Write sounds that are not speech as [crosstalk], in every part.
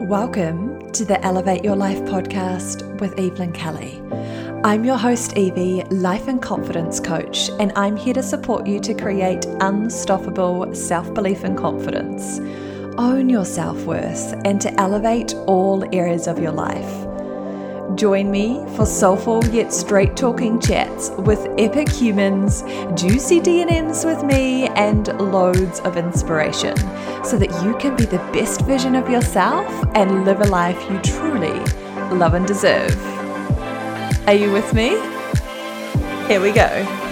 Welcome to the Elevate Your Life podcast with Evelyn Kelly. I'm your host, Evie, life and confidence coach, and I'm here to support you to create unstoppable self belief and confidence, own your self worth, and to elevate all areas of your life. Join me for soulful yet straight talking chats with epic humans, juicy D&Ms with me, and loads of inspiration so that you can be the best version of yourself and live a life you truly love and deserve. Are you with me? Here we go.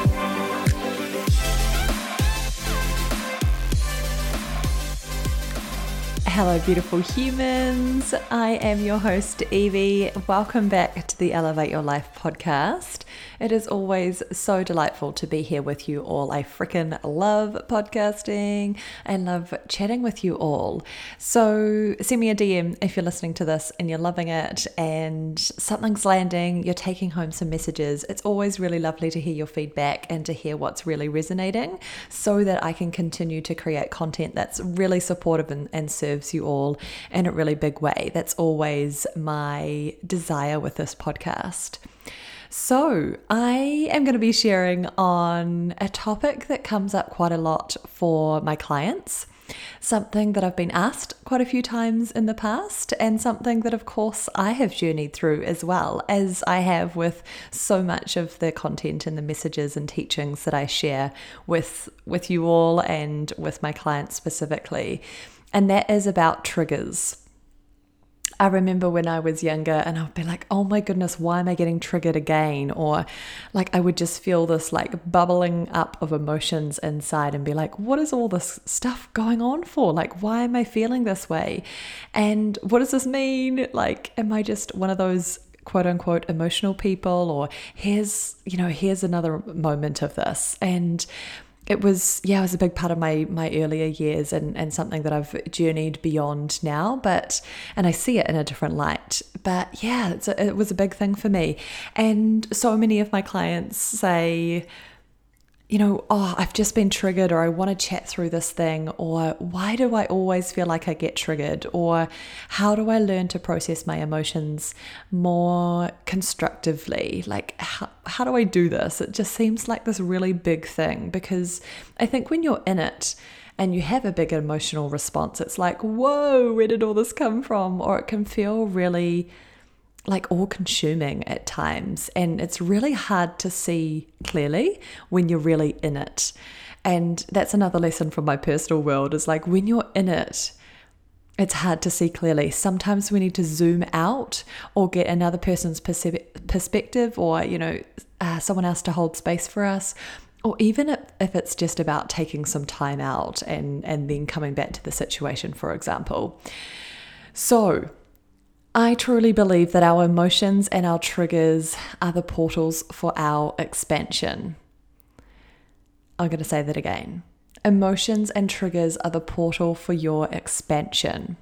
Hello, beautiful humans. I am your host, Evie. Welcome back to the Elevate Your Life podcast. It is always so delightful to be here with you all. I freaking love podcasting and love chatting with you all. So, send me a DM if you're listening to this and you're loving it and something's landing, you're taking home some messages. It's always really lovely to hear your feedback and to hear what's really resonating so that I can continue to create content that's really supportive and, and serves you all in a really big way. That's always my desire with this podcast. So, I am going to be sharing on a topic that comes up quite a lot for my clients. Something that I've been asked quite a few times in the past, and something that, of course, I have journeyed through as well, as I have with so much of the content and the messages and teachings that I share with, with you all and with my clients specifically and that is about triggers. I remember when I was younger and I'd be like, oh my goodness, why am I getting triggered again? Or like I would just feel this like bubbling up of emotions inside and be like, what is all this stuff going on for? Like, why am I feeling this way? And what does this mean? Like, am I just one of those quote unquote emotional people? Or here's, you know, here's another moment of this. And it was yeah it was a big part of my my earlier years and and something that I've journeyed beyond now but and I see it in a different light. But yeah a, it was a big thing for me. And so many of my clients say you know, oh, I've just been triggered, or I want to chat through this thing, or why do I always feel like I get triggered, or how do I learn to process my emotions more constructively? Like, how, how do I do this? It just seems like this really big thing because I think when you're in it, and you have a big emotional response, it's like, whoa, where did all this come from? Or it can feel really like all consuming at times. And it's really hard to see clearly when you're really in it. And that's another lesson from my personal world is like when you're in it, it's hard to see clearly. Sometimes we need to zoom out or get another person's perspective or, you know, uh, someone else to hold space for us. Or even if, if it's just about taking some time out and, and then coming back to the situation, for example. So, I truly believe that our emotions and our triggers are the portals for our expansion. I'm going to say that again. Emotions and triggers are the portal for your expansion,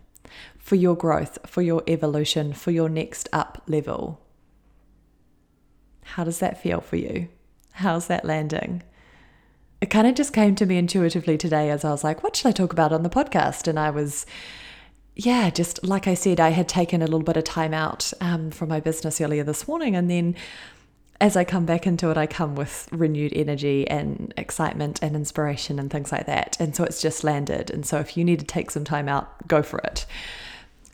for your growth, for your evolution, for your next up level. How does that feel for you? How's that landing? It kind of just came to me intuitively today as I was like, what should I talk about on the podcast? And I was yeah, just like I said, I had taken a little bit of time out um, from my business earlier this morning. And then as I come back into it, I come with renewed energy and excitement and inspiration and things like that. And so it's just landed. And so if you need to take some time out, go for it.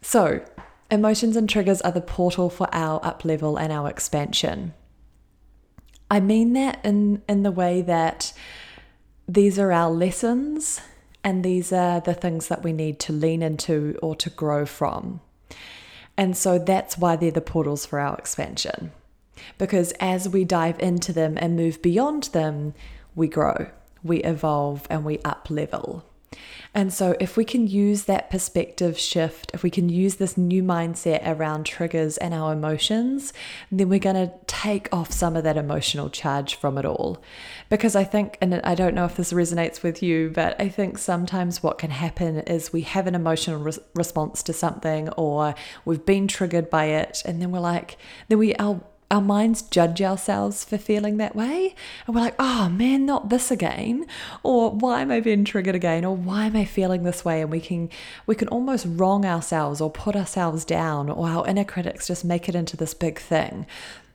So, emotions and triggers are the portal for our up level and our expansion. I mean that in, in the way that these are our lessons and these are the things that we need to lean into or to grow from. And so that's why they're the portals for our expansion. Because as we dive into them and move beyond them, we grow, we evolve, and we up level. And so, if we can use that perspective shift, if we can use this new mindset around triggers and our emotions, then we're going to take off some of that emotional charge from it all. Because I think, and I don't know if this resonates with you, but I think sometimes what can happen is we have an emotional re- response to something or we've been triggered by it, and then we're like, then we, our our minds judge ourselves for feeling that way. And we're like, oh man, not this again. Or why am I being triggered again? Or why am I feeling this way? And we can we can almost wrong ourselves or put ourselves down, or our inner critics just make it into this big thing.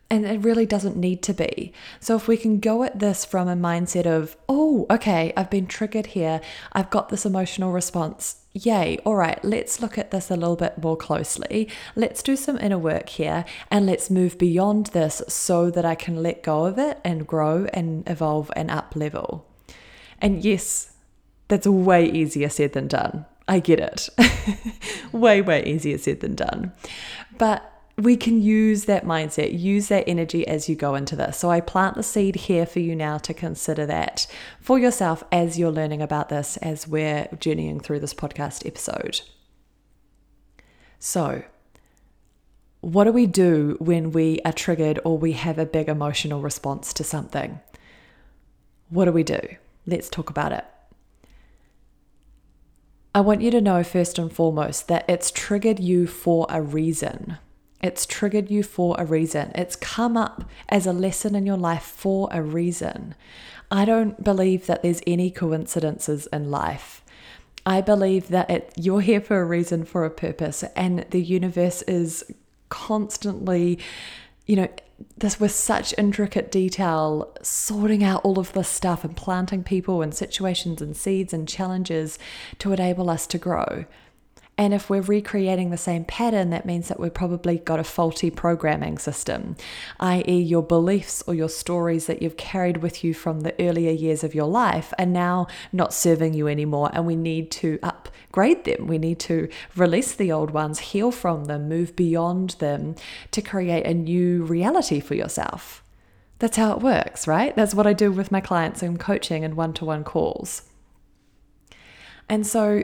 And it really doesn't need to be. So, if we can go at this from a mindset of, oh, okay, I've been triggered here, I've got this emotional response, yay, all right, let's look at this a little bit more closely. Let's do some inner work here and let's move beyond this so that I can let go of it and grow and evolve and up level. And yes, that's way easier said than done. I get it. [laughs] way, way easier said than done. But we can use that mindset, use that energy as you go into this. So I plant the seed here for you now to consider that for yourself as you're learning about this as we're journeying through this podcast episode. So, what do we do when we are triggered or we have a big emotional response to something? What do we do? Let's talk about it. I want you to know first and foremost that it's triggered you for a reason. It's triggered you for a reason. It's come up as a lesson in your life for a reason. I don't believe that there's any coincidences in life. I believe that it, you're here for a reason, for a purpose, and the universe is constantly, you know, this with such intricate detail, sorting out all of this stuff and planting people and situations and seeds and challenges to enable us to grow. And if we're recreating the same pattern, that means that we've probably got a faulty programming system, i.e., your beliefs or your stories that you've carried with you from the earlier years of your life are now not serving you anymore. And we need to upgrade them. We need to release the old ones, heal from them, move beyond them to create a new reality for yourself. That's how it works, right? That's what I do with my clients in coaching and one to one calls. And so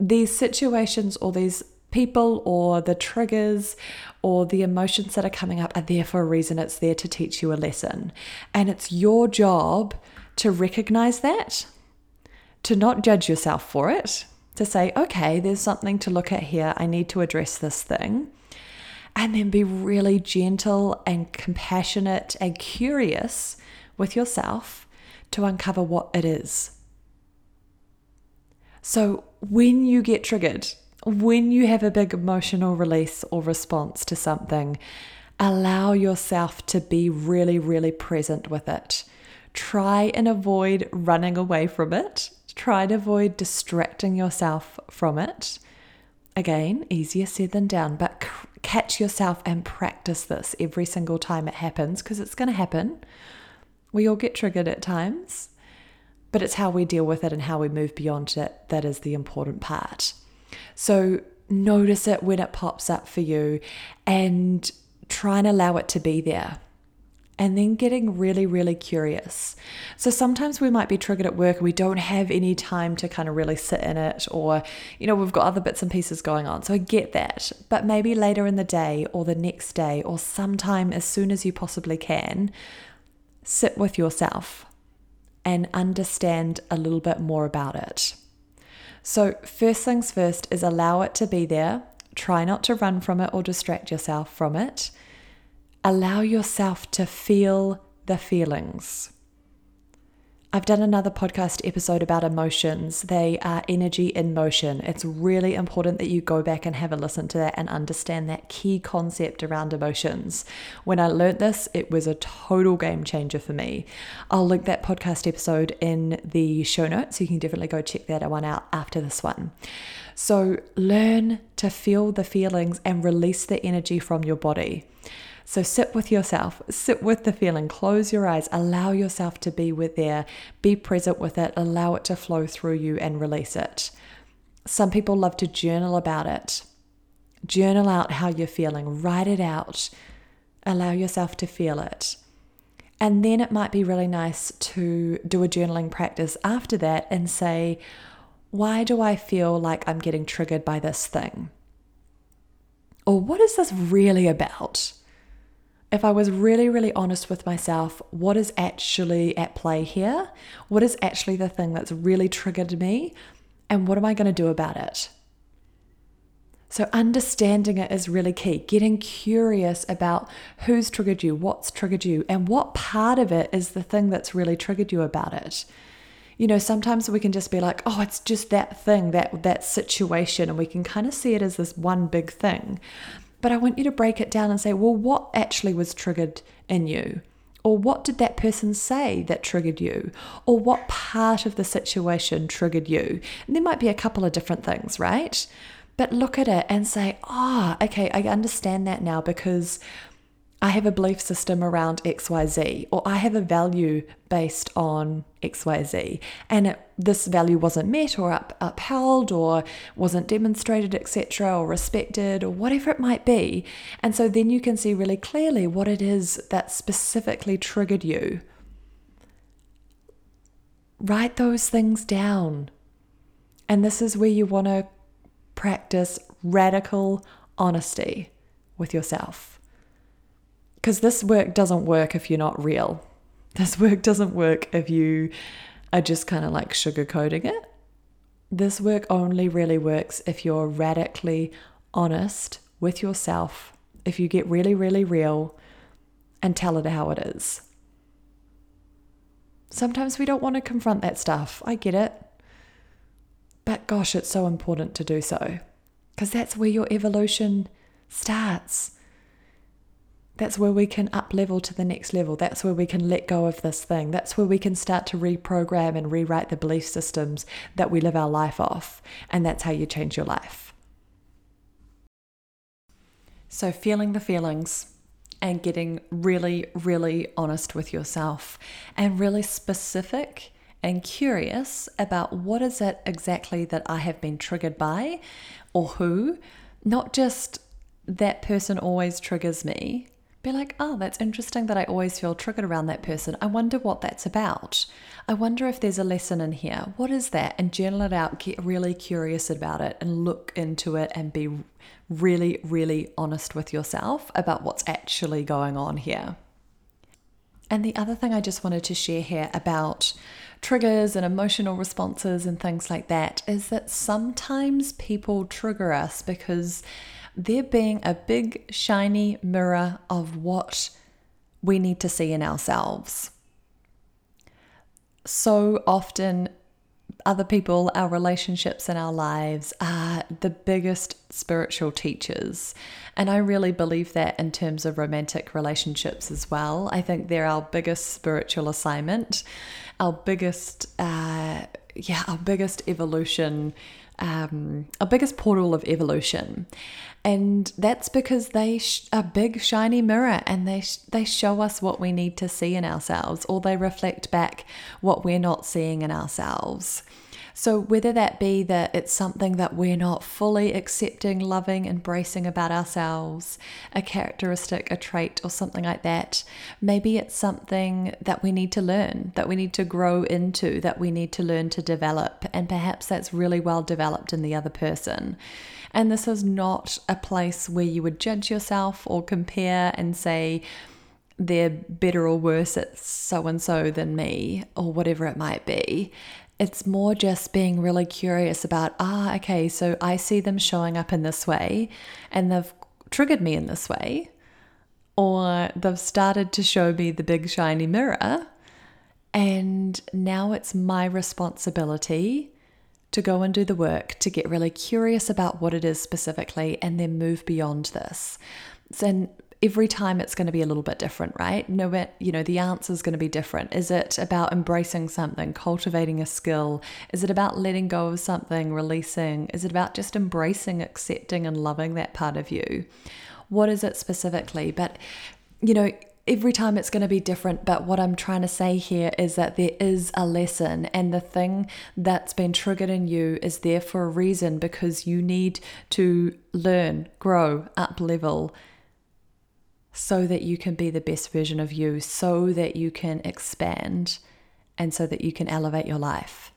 these situations or these people or the triggers or the emotions that are coming up are there for a reason. It's there to teach you a lesson. And it's your job to recognize that, to not judge yourself for it, to say, okay, there's something to look at here. I need to address this thing. And then be really gentle and compassionate and curious with yourself to uncover what it is. So, when you get triggered, when you have a big emotional release or response to something, allow yourself to be really, really present with it. Try and avoid running away from it. Try and avoid distracting yourself from it. Again, easier said than done, but catch yourself and practice this every single time it happens because it's going to happen. We all get triggered at times but it's how we deal with it and how we move beyond it that is the important part. So notice it when it pops up for you and try and allow it to be there. And then getting really, really curious. So sometimes we might be triggered at work and we don't have any time to kind of really sit in it, or, you know, we've got other bits and pieces going on. So I get that. But maybe later in the day or the next day or sometime as soon as you possibly can, sit with yourself and understand a little bit more about it. So, first things first is allow it to be there. Try not to run from it or distract yourself from it. Allow yourself to feel the feelings. I've done another podcast episode about emotions. They are energy in motion. It's really important that you go back and have a listen to that and understand that key concept around emotions. When I learned this, it was a total game changer for me. I'll link that podcast episode in the show notes. You can definitely go check that one out after this one. So learn to feel the feelings and release the energy from your body. So sit with yourself, sit with the feeling, close your eyes, allow yourself to be with there, be present with it, allow it to flow through you and release it. Some people love to journal about it. Journal out how you're feeling, write it out, allow yourself to feel it. And then it might be really nice to do a journaling practice after that and say, why do I feel like I'm getting triggered by this thing? Or what is this really about? If I was really, really honest with myself, what is actually at play here? What is actually the thing that's really triggered me? And what am I going to do about it? So, understanding it is really key. Getting curious about who's triggered you, what's triggered you, and what part of it is the thing that's really triggered you about it. You know, sometimes we can just be like, oh, it's just that thing, that, that situation, and we can kind of see it as this one big thing. But I want you to break it down and say, well, what actually was triggered in you? Or what did that person say that triggered you? Or what part of the situation triggered you? And there might be a couple of different things, right? But look at it and say, ah, oh, okay, I understand that now because I have a belief system around XYZ, or I have a value based on XYZ, and it, this value wasn't met or up, upheld or wasn't demonstrated, etc., or respected, or whatever it might be. And so then you can see really clearly what it is that specifically triggered you. Write those things down. And this is where you want to practice radical honesty with yourself. Because this work doesn't work if you're not real. This work doesn't work if you are just kind of like sugarcoating it. This work only really works if you're radically honest with yourself, if you get really, really real and tell it how it is. Sometimes we don't want to confront that stuff. I get it. But gosh, it's so important to do so because that's where your evolution starts. That's where we can up level to the next level. That's where we can let go of this thing. That's where we can start to reprogram and rewrite the belief systems that we live our life off. And that's how you change your life. So, feeling the feelings and getting really, really honest with yourself and really specific and curious about what is it exactly that I have been triggered by or who, not just that person always triggers me, be like, oh, that's interesting that I always feel triggered around that person. I wonder what that's about. I wonder if there's a lesson in here. What is that? And journal it out, get really curious about it, and look into it and be really, really honest with yourself about what's actually going on here. And the other thing I just wanted to share here about triggers and emotional responses and things like that is that sometimes people trigger us because there being a big shiny mirror of what we need to see in ourselves. So often, other people, our relationships in our lives are the biggest spiritual teachers. And I really believe that in terms of romantic relationships as well. I think they're our biggest spiritual assignment, our biggest, uh, yeah, our biggest evolution um, our biggest portal of evolution. And that's because they sh- a big shiny mirror and they sh- they show us what we need to see in ourselves or they reflect back what we're not seeing in ourselves. So, whether that be that it's something that we're not fully accepting, loving, embracing about ourselves, a characteristic, a trait, or something like that, maybe it's something that we need to learn, that we need to grow into, that we need to learn to develop. And perhaps that's really well developed in the other person. And this is not a place where you would judge yourself or compare and say, they're better or worse at so and so than me, or whatever it might be. It's more just being really curious about, ah, okay, so I see them showing up in this way and they've triggered me in this way, or they've started to show me the big shiny mirror. And now it's my responsibility to go and do the work, to get really curious about what it is specifically, and then move beyond this. And every time it's going to be a little bit different, right? No, you know, the answer is going to be different. Is it about embracing something, cultivating a skill? Is it about letting go of something, releasing? Is it about just embracing, accepting, and loving that part of you? What is it specifically? But, you know, every time it's going to be different. But what I'm trying to say here is that there is a lesson, and the thing that's been triggered in you is there for a reason because you need to learn, grow, up level so that you can be the best version of you, so that you can expand, and so that you can elevate your life.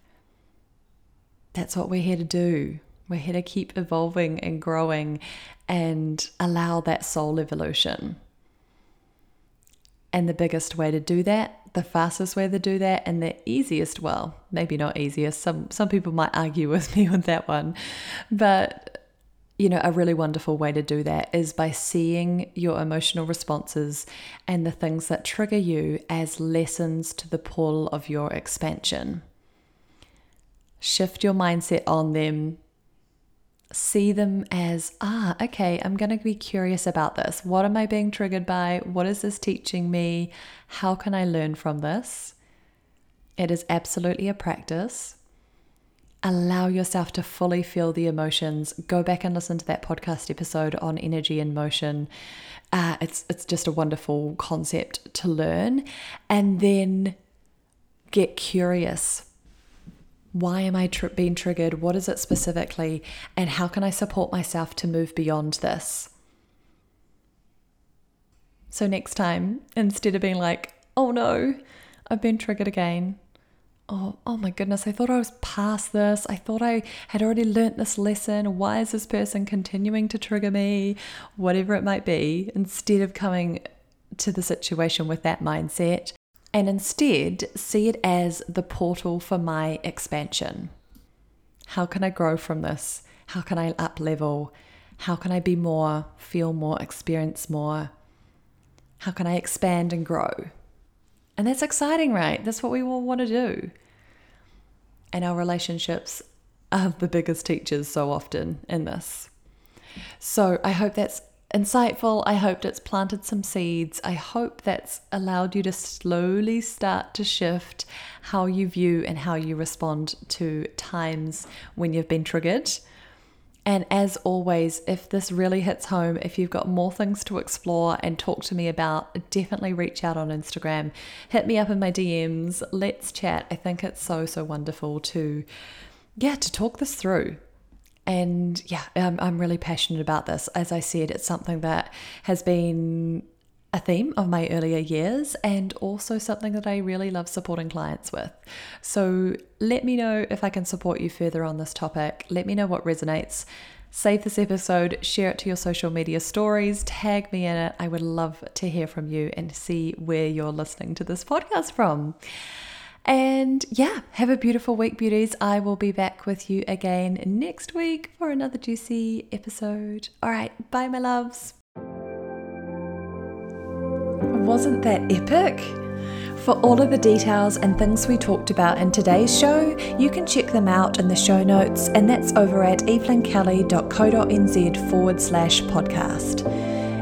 That's what we're here to do. We're here to keep evolving and growing and allow that soul evolution. And the biggest way to do that, the fastest way to do that, and the easiest, well, maybe not easiest, some, some people might argue [laughs] with me on that one, but you know, a really wonderful way to do that is by seeing your emotional responses and the things that trigger you as lessons to the pull of your expansion. Shift your mindset on them. See them as, ah, okay, I'm going to be curious about this. What am I being triggered by? What is this teaching me? How can I learn from this? It is absolutely a practice allow yourself to fully feel the emotions. Go back and listen to that podcast episode on energy in motion. Uh, it's it's just a wonderful concept to learn, and then get curious. Why am I being triggered? What is it specifically? And how can I support myself to move beyond this? So, next time, instead of being like, oh no, I've been triggered again, oh, oh my goodness, I thought I was past this. I thought I had already learnt this lesson. Why is this person continuing to trigger me? Whatever it might be, instead of coming to the situation with that mindset, and instead see it as the portal for my expansion. How can I grow from this? How can I up level? How can I be more, feel more, experience more? How can I expand and grow? And that's exciting, right? That's what we all want to do. And our relationships are the biggest teachers so often in this. So I hope that's insightful. I hope it's planted some seeds. I hope that's allowed you to slowly start to shift how you view and how you respond to times when you've been triggered. And as always, if this really hits home, if you've got more things to explore and talk to me about, definitely reach out on Instagram. Hit me up in my DMs. Let's chat. I think it's so, so wonderful to, yeah, to talk this through. And yeah, I'm, I'm really passionate about this. As I said, it's something that has been a theme of my earlier years and also something that I really love supporting clients with. So let me know if I can support you further on this topic. Let me know what resonates. Save this episode, share it to your social media stories, tag me in it. I would love to hear from you and see where you're listening to this podcast from. And yeah, have a beautiful week, beauties. I will be back with you again next week for another juicy episode. All right, bye, my loves. Wasn't that epic? For all of the details and things we talked about in today's show, you can check them out in the show notes, and that's over at evelynkelly.co.nz forward slash podcast.